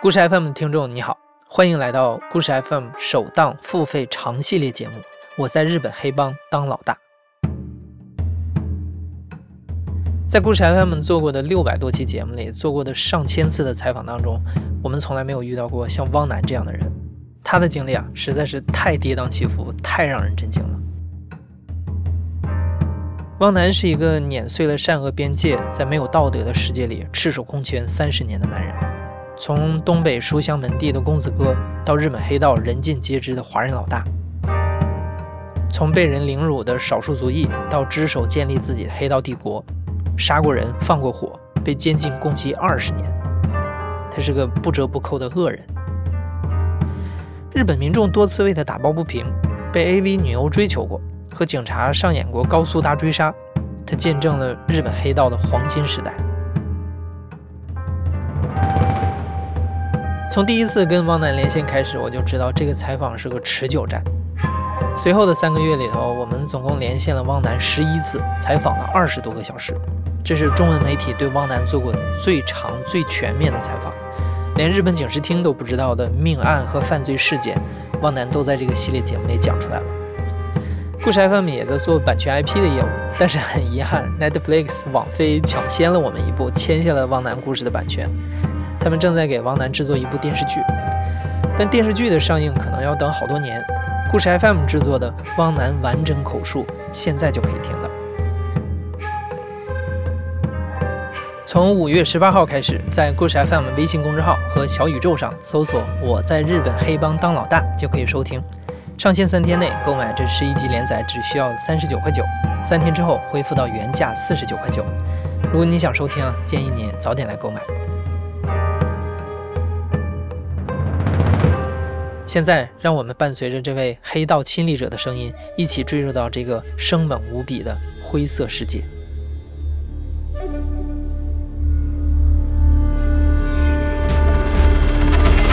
故事 FM 的听众你好，欢迎来到故事 FM 首档付费长系列节目。我在日本黑帮当老大。在故事 FM 做过的六百多期节目里，做过的上千次的采访当中，我们从来没有遇到过像汪楠这样的人。他的经历啊，实在是太跌宕起伏，太让人震惊了。汪楠是一个碾碎了善恶边界，在没有道德的世界里赤手空拳三十年的男人。从东北书香门第的公子哥，到日本黑道人尽皆知的华人老大；从被人凌辱的少数族裔，到只手建立自己的黑道帝国，杀过人，放过火，被监禁共计二十年。他是个不折不扣的恶人。日本民众多次为他打抱不平，被 AV 女优追求过，和警察上演过高速大追杀。他见证了日本黑道的黄金时代。从第一次跟汪楠连线开始，我就知道这个采访是个持久战。随后的三个月里头，我们总共连线了汪楠十一次，采访了二十多个小时。这是中文媒体对汪楠做过最长、最全面的采访。连日本警视厅都不知道的命案和犯罪事件，汪楠都在这个系列节目里讲出来了。故事 FM 也在做版权 IP 的业务，但是很遗憾，Netflix 网飞抢先了我们一步，签下了汪楠故事的版权。他们正在给汪楠制作一部电视剧，但电视剧的上映可能要等好多年。故事 FM 制作的汪楠完整口述，现在就可以听了。从五月十八号开始，在故事 FM 微信公众号和小宇宙上搜索“我在日本黑帮当老大”就可以收听。上线三天内购买这十一集连载只需要三十九块九，三天之后恢复到原价四十九块九。如果你想收听，建议你早点来购买。现在，让我们伴随着这位黑道亲历者的声音，一起坠入到这个生猛无比的灰色世界。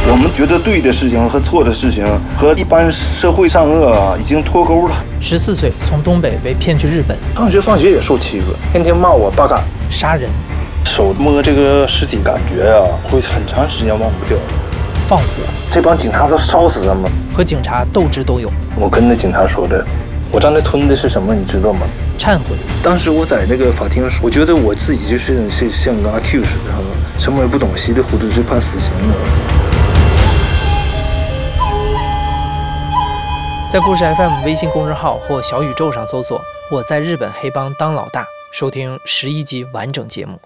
我们觉得对的事情和错的事情，和一般社会善恶啊已经脱钩了。十四岁从东北被骗去日本，上学放学也受欺负，天天骂我八嘎，杀人，手摸这个尸体，感觉啊会很长时间忘不掉。放火，这帮警察都烧死他们，和警察斗智斗勇。我跟那警察说的，我刚才吞的是什么，你知道吗？忏悔。当时我在那个法庭，我觉得我自己就是像像个阿 Q 似的，什么也不懂，稀里糊涂就判死刑了。在故事 FM 微信公众号或小宇宙上搜索“我在日本黑帮当老大”，收听十一集完整节目。